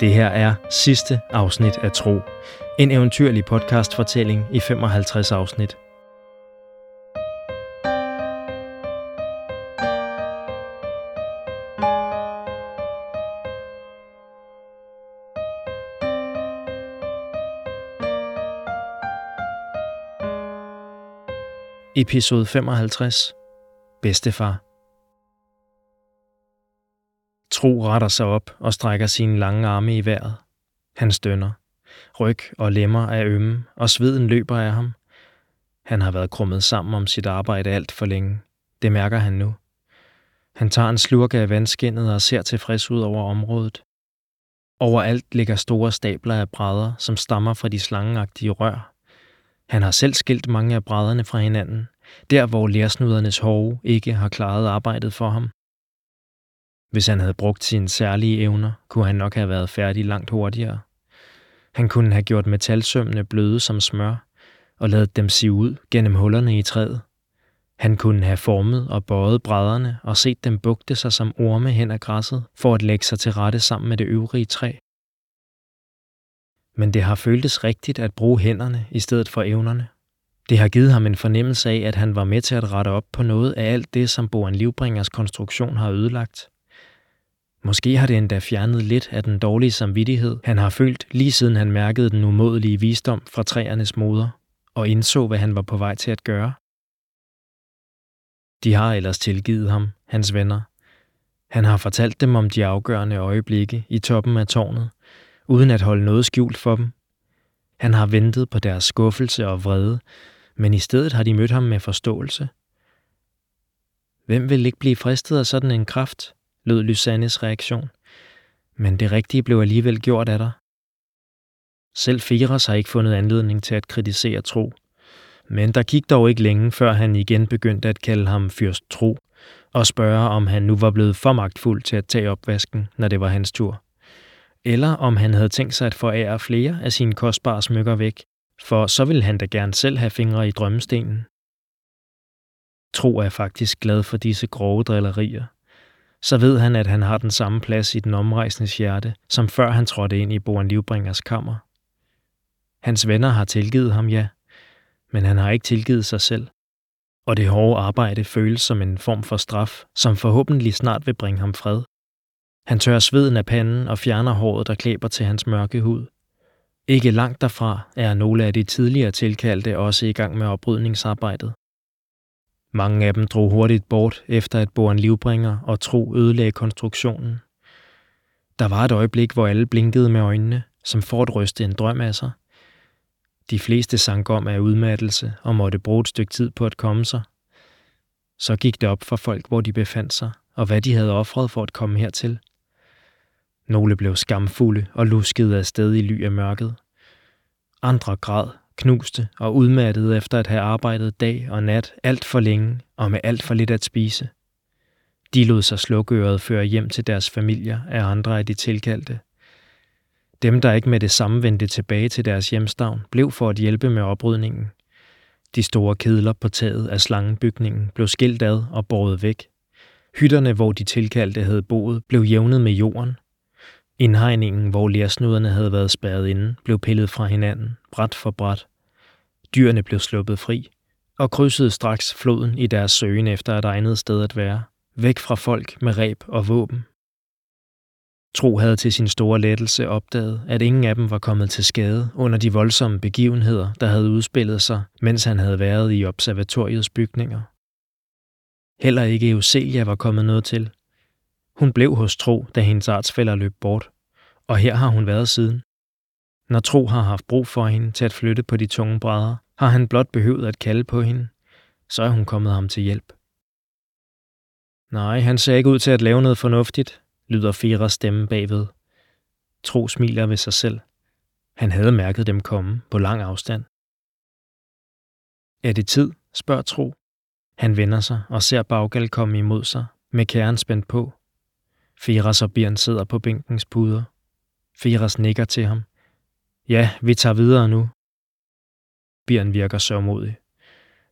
Det her er sidste afsnit af Tro. En eventyrlig podcastfortælling i 55 afsnit. Episode 55. Bedstefar. Tro retter sig op og strækker sine lange arme i vejret. Han stønner. Ryg og lemmer er ømme, og sveden løber af ham. Han har været krummet sammen om sit arbejde alt for længe. Det mærker han nu. Han tager en slurk af vandskinnet og ser tilfreds ud over området. Overalt ligger store stabler af brædder, som stammer fra de slangeagtige rør. Han har selv skilt mange af brædderne fra hinanden, der hvor lærsnudernes hove ikke har klaret arbejdet for ham. Hvis han havde brugt sine særlige evner, kunne han nok have været færdig langt hurtigere. Han kunne have gjort metalsømmene bløde som smør og ladet dem sive ud gennem hullerne i træet. Han kunne have formet og bøjet brædderne og set dem bugte sig som orme hen ad græsset for at lægge sig til rette sammen med det øvrige træ. Men det har føltes rigtigt at bruge hænderne i stedet for evnerne. Det har givet ham en fornemmelse af, at han var med til at rette op på noget af alt det, som Boren Livbringers konstruktion har ødelagt. Måske har det endda fjernet lidt af den dårlige samvittighed, han har følt lige siden han mærkede den umådelige visdom fra træernes moder og indså, hvad han var på vej til at gøre. De har ellers tilgivet ham, hans venner. Han har fortalt dem om de afgørende øjeblikke i toppen af tårnet, uden at holde noget skjult for dem. Han har ventet på deres skuffelse og vrede, men i stedet har de mødt ham med forståelse. Hvem vil ikke blive fristet af sådan en kraft? Lød Lysannes reaktion. Men det rigtige blev alligevel gjort af dig. Selv Firas har ikke fundet anledning til at kritisere tro. Men der gik dog ikke længe, før han igen begyndte at kalde ham fyrst tro, og spørge, om han nu var blevet for magtfuld til at tage opvasken, når det var hans tur. Eller om han havde tænkt sig at forære flere af sine kostbare smykker væk, for så ville han da gerne selv have fingre i drømmestenen. Tro er faktisk glad for disse grove drillerier, så ved han, at han har den samme plads i den omrejsende hjerte, som før han trådte ind i Boren Livbringers kammer. Hans venner har tilgivet ham, ja, men han har ikke tilgivet sig selv. Og det hårde arbejde føles som en form for straf, som forhåbentlig snart vil bringe ham fred. Han tør sveden af panden og fjerner håret, der klæber til hans mørke hud. Ikke langt derfra er nogle af de tidligere tilkaldte også i gang med oprydningsarbejdet. Mange af dem drog hurtigt bort efter at Boren livbringer og tro ødelagde konstruktionen. Der var et øjeblik, hvor alle blinkede med øjnene, som for at ryste en drøm af sig. De fleste sank om af udmattelse og måtte bruge et stykke tid på at komme sig. Så gik det op for folk, hvor de befandt sig, og hvad de havde offret for at komme hertil. Nogle blev skamfulde og luskede afsted i ly af mørket. Andre græd knuste og udmattede efter at have arbejdet dag og nat alt for længe og med alt for lidt at spise. De lod sig slukøret føre hjem til deres familier af andre af de tilkaldte. Dem, der ikke med det samme vendte tilbage til deres hjemstavn, blev for at hjælpe med oprydningen. De store kedler på taget af slangebygningen blev skilt ad og båret væk. Hytterne, hvor de tilkaldte havde boet, blev jævnet med jorden. Indhegningen, hvor lærsnuderne havde været spærret inde, blev pillet fra hinanden, bræt for bræt. Dyrene blev sluppet fri og krydsede straks floden i deres søgen efter et egnet sted at være, væk fra folk med ræb og våben. Tro havde til sin store lettelse opdaget, at ingen af dem var kommet til skade under de voldsomme begivenheder, der havde udspillet sig, mens han havde været i observatoriets bygninger. Heller ikke Euselia var kommet noget til. Hun blev hos Tro, da hendes artsfælder løb bort, og her har hun været siden. Når Tro har haft brug for hende til at flytte på de tunge brædder, har han blot behøvet at kalde på hende. Så er hun kommet ham til hjælp. Nej, han ser ikke ud til at lave noget fornuftigt, lyder Firas stemme bagved. Tro smiler ved sig selv. Han havde mærket dem komme på lang afstand. Er det tid, spørger Tro. Han vender sig og ser Baggal komme imod sig, med kæren spændt på. Firas og Bjørn sidder på bænkens puder. Firas nikker til ham. Ja, vi tager videre nu. Bjørn virker sørmodig.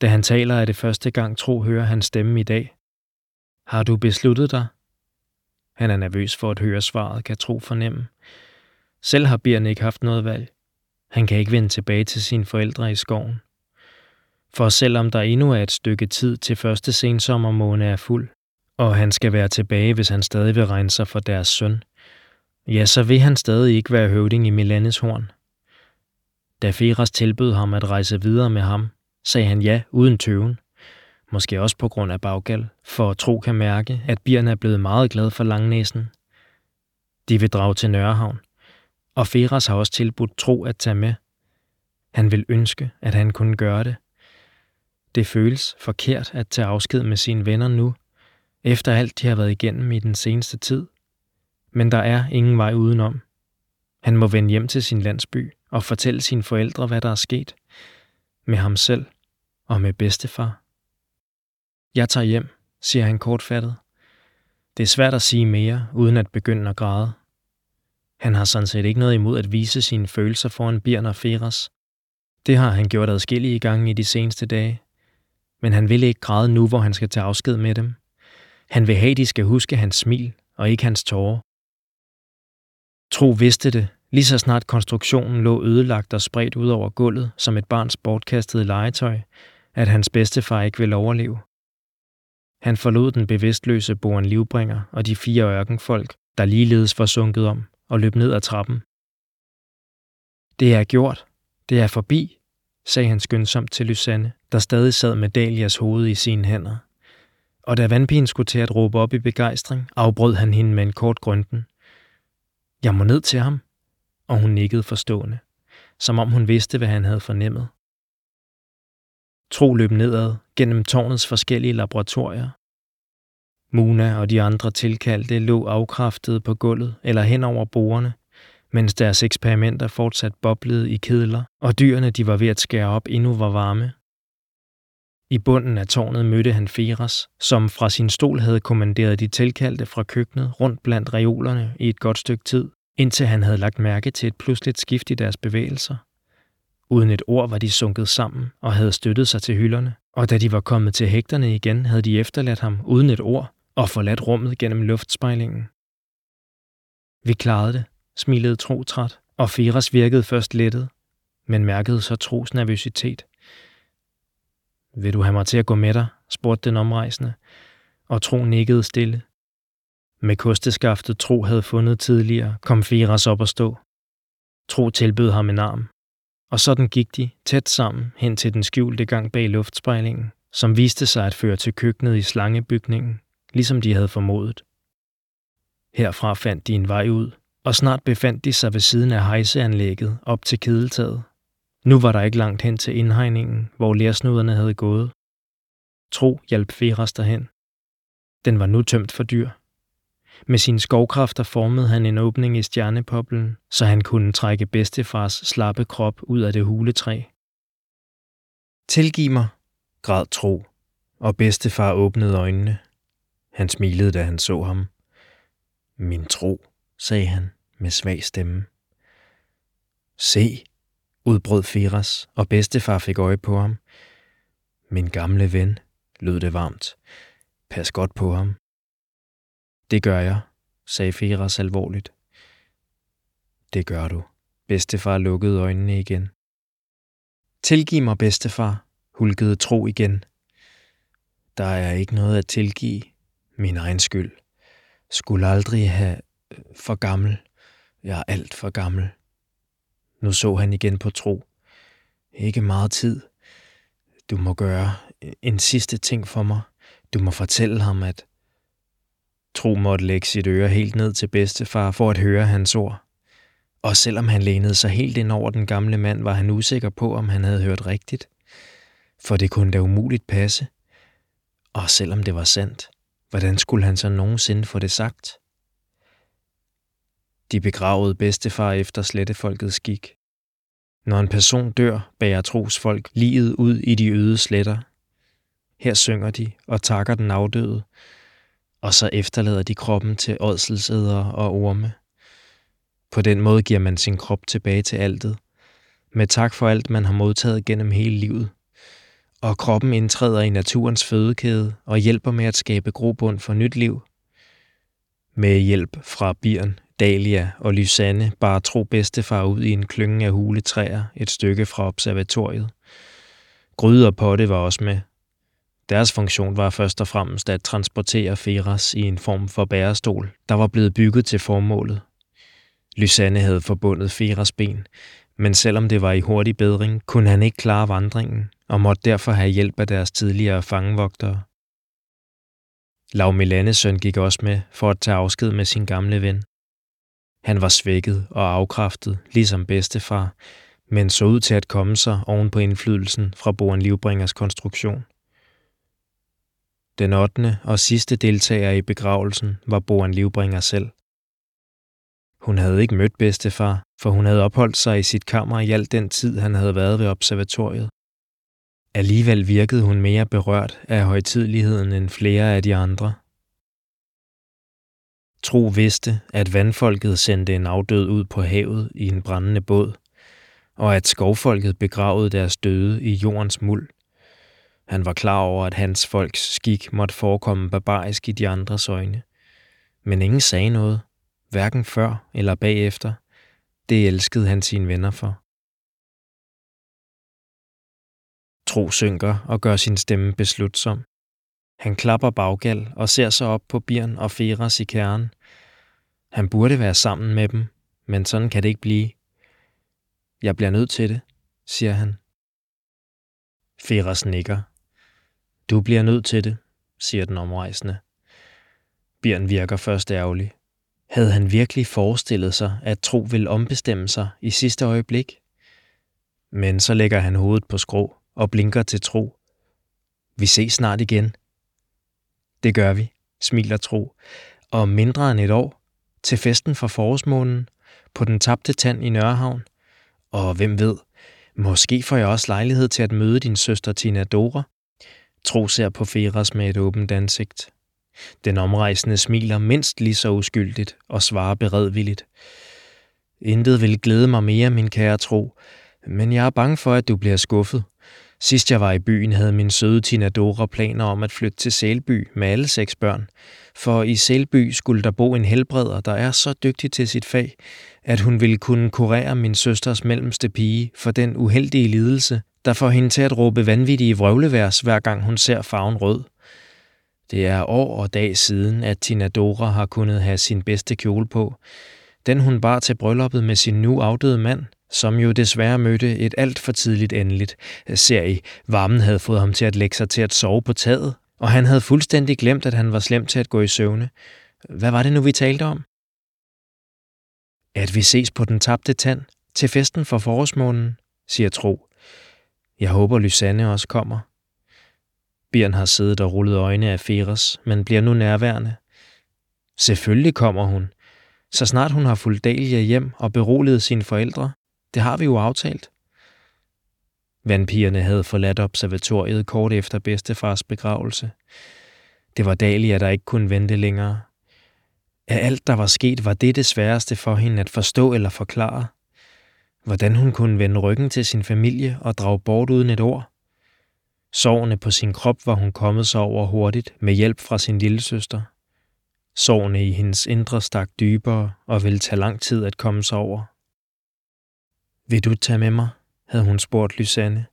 Da han taler, er det første gang Tro hører hans stemme i dag. Har du besluttet dig? Han er nervøs for at høre svaret, kan Tro fornemme. Selv har Bjørn ikke haft noget valg. Han kan ikke vende tilbage til sine forældre i skoven. For selvom der endnu er et stykke tid til første sensommermåne er fuld, og han skal være tilbage, hvis han stadig vil regne sig for deres søn, ja, så vil han stadig ikke være høvding i Milanes horn. Da Feras tilbød ham at rejse videre med ham, sagde han ja uden tøven. Måske også på grund af baggal, for Tro kan mærke, at Birn er blevet meget glad for Langnæsen. De vil drage til Nørrehavn, og Feras har også tilbudt Tro at tage med. Han vil ønske, at han kunne gøre det. Det føles forkert at tage afsked med sine venner nu, efter alt de har været igennem i den seneste tid. Men der er ingen vej udenom. Han må vende hjem til sin landsby og fortælle sine forældre, hvad der er sket. Med ham selv og med bedstefar. Jeg tager hjem, siger han kortfattet. Det er svært at sige mere, uden at begynde at græde. Han har sådan set ikke noget imod at vise sine følelser foran Birn og Feras. Det har han gjort adskillige gange i de seneste dage. Men han vil ikke græde nu, hvor han skal tage afsked med dem. Han vil have, de skal huske hans smil og ikke hans tårer. Tro vidste det, lige så snart konstruktionen lå ødelagt og spredt ud over gulvet som et barns bortkastede legetøj, at hans bedstefar ikke ville overleve. Han forlod den bevidstløse Boren Livbringer og de fire ørkenfolk, der ligeledes var sunket om, og løb ned ad trappen. Det er gjort. Det er forbi, sagde han skyndsomt til Lysanne, der stadig sad med Dalias hoved i sine hænder. Og da vandpigen skulle til at råbe op i begejstring, afbrød han hende med en kort grønten. Jeg må ned til ham, og hun nikkede forstående, som om hun vidste, hvad han havde fornemmet. Tro løb nedad gennem tårnets forskellige laboratorier. Muna og de andre tilkaldte lå afkræftet på gulvet eller hen over bordene, mens deres eksperimenter fortsat boblede i kedler, og dyrene, de var ved at skære op, endnu var varme. I bunden af tårnet mødte han Feras, som fra sin stol havde kommanderet de tilkaldte fra køkkenet rundt blandt reolerne i et godt stykke tid, indtil han havde lagt mærke til et pludseligt skift i deres bevægelser. Uden et ord var de sunket sammen og havde støttet sig til hylderne, og da de var kommet til hægterne igen, havde de efterladt ham uden et ord og forladt rummet gennem luftspejlingen. Vi klarede det, smilede Tro træt, og Firas virkede først lettet, men mærkede så Tros nervøsitet. Vil du have mig til at gå med dig? spurgte den omrejsende, og Tro nikkede stille. Med kosteskaftet Tro havde fundet tidligere, kom Feras op at stå. Tro tilbød ham en arm, og sådan gik de tæt sammen hen til den skjulte gang bag luftspejlingen, som viste sig at føre til køkkenet i slangebygningen, ligesom de havde formodet. Herfra fandt de en vej ud, og snart befandt de sig ved siden af hejseanlægget op til kedeltaget. Nu var der ikke langt hen til indhegningen, hvor lærsnuderne havde gået. Tro hjalp Feras derhen. Den var nu tømt for dyr. Med sine skovkræfter formede han en åbning i stjernepoplen, så han kunne trække bedstefars slappe krop ud af det huletræ. Tilgiv mig, græd Tro, og bedstefar åbnede øjnene. Han smilede, da han så ham. Min tro, sagde han med svag stemme. Se, udbrød Firas, og bedstefar fik øje på ham. Min gamle ven, lød det varmt. Pas godt på ham. Det gør jeg, sagde Firas alvorligt. Det gør du. Bedstefar lukkede øjnene igen. Tilgiv mig, bedstefar, hulkede Tro igen. Der er ikke noget at tilgive. Min egen skyld. Skulle aldrig have øh, for gammel. Jeg er alt for gammel. Nu så han igen på tro. Ikke meget tid. Du må gøre øh, en sidste ting for mig. Du må fortælle ham, at Tro måtte lægge sit øre helt ned til bedstefar for at høre hans ord. Og selvom han lænede sig helt ind over den gamle mand, var han usikker på, om han havde hørt rigtigt. For det kunne da umuligt passe. Og selvom det var sandt, hvordan skulle han så nogensinde få det sagt? De begravede bedstefar efter slettefolkets skik. Når en person dør, bærer trosfolk livet ud i de øde sletter. Her synger de og takker den afdøde, og så efterlader de kroppen til ådselsæder og orme. På den måde giver man sin krop tilbage til altet, med tak for alt, man har modtaget gennem hele livet. Og kroppen indtræder i naturens fødekæde og hjælper med at skabe grobund for nyt liv. Med hjælp fra Birn, Dalia og Lysanne bare tro bedstefar ud i en klynge af huletræer et stykke fra observatoriet. Gryde og potte var også med. Deres funktion var først og fremmest at transportere Feras i en form for bærestol, der var blevet bygget til formålet. Lysanne havde forbundet Feras ben, men selvom det var i hurtig bedring, kunne han ikke klare vandringen og måtte derfor have hjælp af deres tidligere fangevogtere. Lav Milanes søn gik også med for at tage afsked med sin gamle ven. Han var svækket og afkræftet, ligesom bedstefar, men så ud til at komme sig oven på indflydelsen fra Boren Livbringers konstruktion. Den 8. og sidste deltager i begravelsen var Boren Livbringer selv. Hun havde ikke mødt bedstefar, for hun havde opholdt sig i sit kammer i al den tid, han havde været ved observatoriet. Alligevel virkede hun mere berørt af højtidligheden end flere af de andre. Tro vidste, at vandfolket sendte en afdød ud på havet i en brændende båd, og at skovfolket begravede deres døde i jordens muld. Han var klar over, at hans folks skik måtte forekomme barbarisk i de andres øjne. Men ingen sagde noget, hverken før eller bagefter. Det elskede han sine venner for. Tro synker og gør sin stemme beslutsom. Han klapper baggal og ser sig op på Birn og Feras i kernen. Han burde være sammen med dem, men sådan kan det ikke blive. Jeg bliver nødt til det, siger han. Feras nikker. Du bliver nødt til det, siger den omrejsende. Bjørn virker først ærgerlig. Havde han virkelig forestillet sig, at Tro ville ombestemme sig i sidste øjeblik? Men så lægger han hovedet på skrå og blinker til Tro. Vi ses snart igen. Det gør vi, smiler Tro. Og mindre end et år, til festen for forårsmånen, på den tabte tand i Nørrehavn. Og hvem ved, måske får jeg også lejlighed til at møde din søster Tina Dora. Tro ser på Feras med et åbent ansigt. Den omrejsende smiler mindst lige så uskyldigt og svarer beredvilligt. Intet vil glæde mig mere, min kære Tro, men jeg er bange for, at du bliver skuffet. Sidst jeg var i byen, havde min søde Tina Dora planer om at flytte til Sælby med alle seks børn. For i Sælby skulle der bo en helbreder, der er så dygtig til sit fag, at hun ville kunne kurere min søsters mellemste pige for den uheldige lidelse, der får hende til at råbe vanvittige vrøvleværs, hver gang hun ser farven rød. Det er år og dag siden, at Tina Dora har kunnet have sin bedste kjole på. Den hun bar til brylluppet med sin nu afdøde mand, som jo desværre mødte et alt for tidligt endeligt. Øh, Ser I, varmen havde fået ham til at lægge sig til at sove på taget, og han havde fuldstændig glemt, at han var slem til at gå i søvne. Hvad var det nu, vi talte om? At vi ses på den tabte tand, til festen for forårsmånen, siger Tro. Jeg håber, Lysanne også kommer. Bjørn har siddet og rullet øjne af Feres, men bliver nu nærværende. Selvfølgelig kommer hun. Så snart hun har fulgt Dalia hjem og beroliget sine forældre, det har vi jo aftalt. Vandpigerne havde forladt observatoriet kort efter bedstefars begravelse. Det var Dalia, der ikke kunne vente længere. Af alt, der var sket, var det det sværeste for hende at forstå eller forklare. Hvordan hun kunne vende ryggen til sin familie og drage bort uden et ord. Sårene på sin krop var hun kommet sig over hurtigt med hjælp fra sin lille søster. Sårene i hendes indre stak dybere og ville tage lang tid at komme sig over. Vil du tage med mig? havde hun spurgt Lysanne.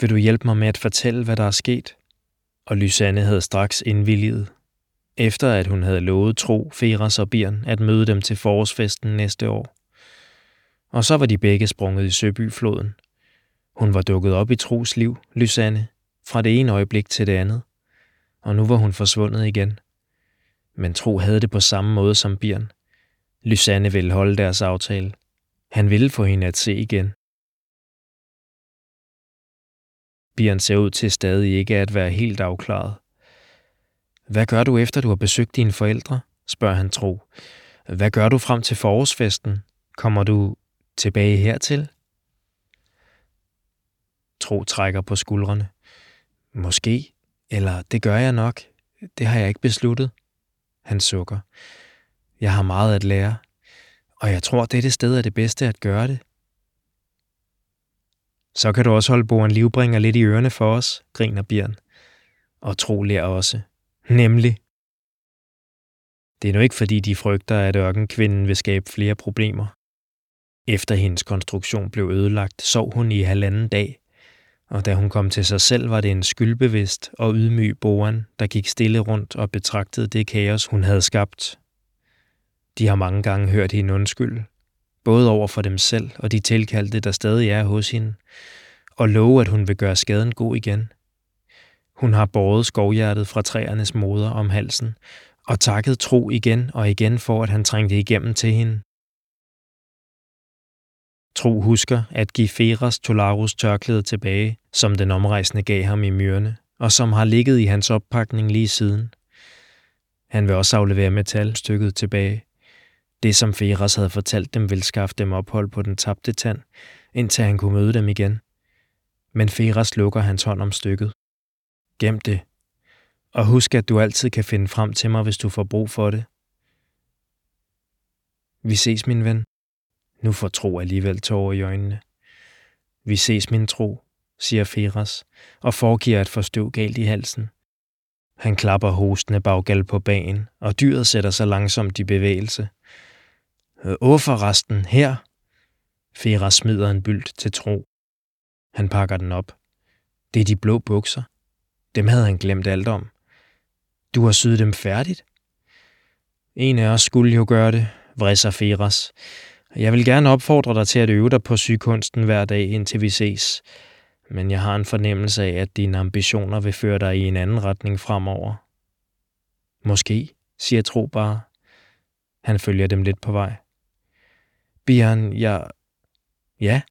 Vil du hjælpe mig med at fortælle, hvad der er sket? Og Lysanne havde straks indvilliget. Efter at hun havde lovet Tro, Feras og Birn at møde dem til forårsfesten næste år. Og så var de begge sprunget i Søbyfloden. Hun var dukket op i Tros liv, Lysanne, fra det ene øjeblik til det andet. Og nu var hun forsvundet igen. Men Tro havde det på samme måde som Birn. Lysanne ville holde deres aftale. Han ville få hende at se igen. Bjørn ser ud til stadig ikke at være helt afklaret. Hvad gør du efter du har besøgt dine forældre? spørger han tro. Hvad gør du frem til forårsfesten? Kommer du tilbage hertil? Tro trækker på skuldrene. Måske, eller det gør jeg nok. Det har jeg ikke besluttet. Han sukker. Jeg har meget at lære. Og jeg tror, dette sted er det bedste at gøre det. Så kan du også holde Boren Livbringer lidt i ørerne for os, griner Bjørn. Og tro lærer også. Nemlig. Det er nu ikke, fordi de frygter, at ørkenkvinden vil skabe flere problemer. Efter hendes konstruktion blev ødelagt, sov hun i halvanden dag, og da hun kom til sig selv, var det en skyldbevidst og ydmyg Boren, der gik stille rundt og betragtede det kaos, hun havde skabt. De har mange gange hørt hende undskyld, både over for dem selv og de tilkaldte, der stadig er hos hende, og love, at hun vil gøre skaden god igen. Hun har båret skovhjertet fra træernes moder om halsen, og takket tro igen og igen for, at han trængte igennem til hende. Tro husker at give Feras Tolarus tørklæde tilbage, som den omrejsende gav ham i myrene, og som har ligget i hans oppakning lige siden. Han vil også aflevere metalstykket tilbage. Det, som Feras havde fortalt dem, ville skaffe dem ophold på den tabte tand, indtil han kunne møde dem igen. Men Feras lukker hans hånd om stykket. Gem det. Og husk, at du altid kan finde frem til mig, hvis du får brug for det. Vi ses, min ven. Nu får Tro alligevel tårer i øjnene. Vi ses, min tro, siger Feras, og foregiver at få støv galt i halsen. Han klapper hostende baggal på bagen, og dyret sætter sig langsomt i bevægelse. Åforresten her! Fera smider en bylt til Tro. Han pakker den op. Det er de blå bukser. Dem havde han glemt alt om. Du har syet dem færdigt? En af os skulle jo gøre det, vrisser Feras. Jeg vil gerne opfordre dig til at øve dig på sygekunsten hver dag, indtil vi ses. Men jeg har en fornemmelse af, at dine ambitioner vil føre dig i en anden retning fremover. Måske, siger Tro bare. Han følger dem lidt på vej. Bjørn, jeg... Ja?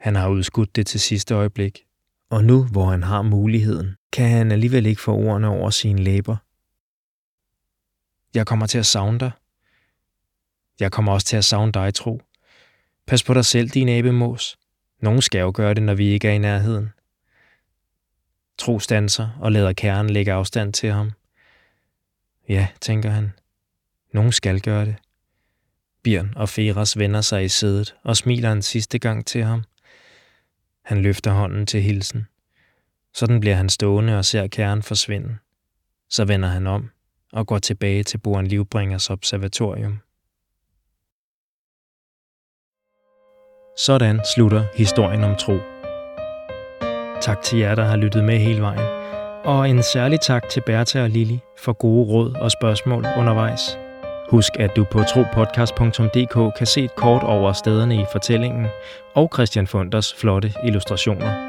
Han har udskudt det til sidste øjeblik, og nu, hvor han har muligheden, kan han alligevel ikke få ordene over sine læber. Jeg kommer til at savne dig, jeg kommer også til at savne dig, tro. Pas på dig selv, din abemås. Nogen skal jo gøre det, når vi ikke er i nærheden. Tro stanser og lader kernen lægge afstand til ham. Ja, tænker han. Nogen skal gøre det. Bjørn og Feras vender sig i sædet og smiler en sidste gang til ham. Han løfter hånden til hilsen. Sådan bliver han stående og ser kernen forsvinde. Så vender han om og går tilbage til Boren Livbringers observatorium. Sådan slutter historien om tro. Tak til jer, der har lyttet med hele vejen. Og en særlig tak til Bertha og Lili for gode råd og spørgsmål undervejs. Husk, at du på tropodcast.dk kan se et kort over stederne i fortællingen og Christian Funders flotte illustrationer.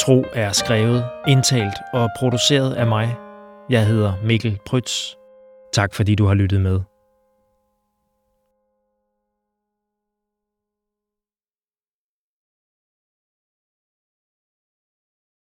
Tro er skrevet, indtalt og produceret af mig. Jeg hedder Mikkel Prytz. Tak fordi du har lyttet med.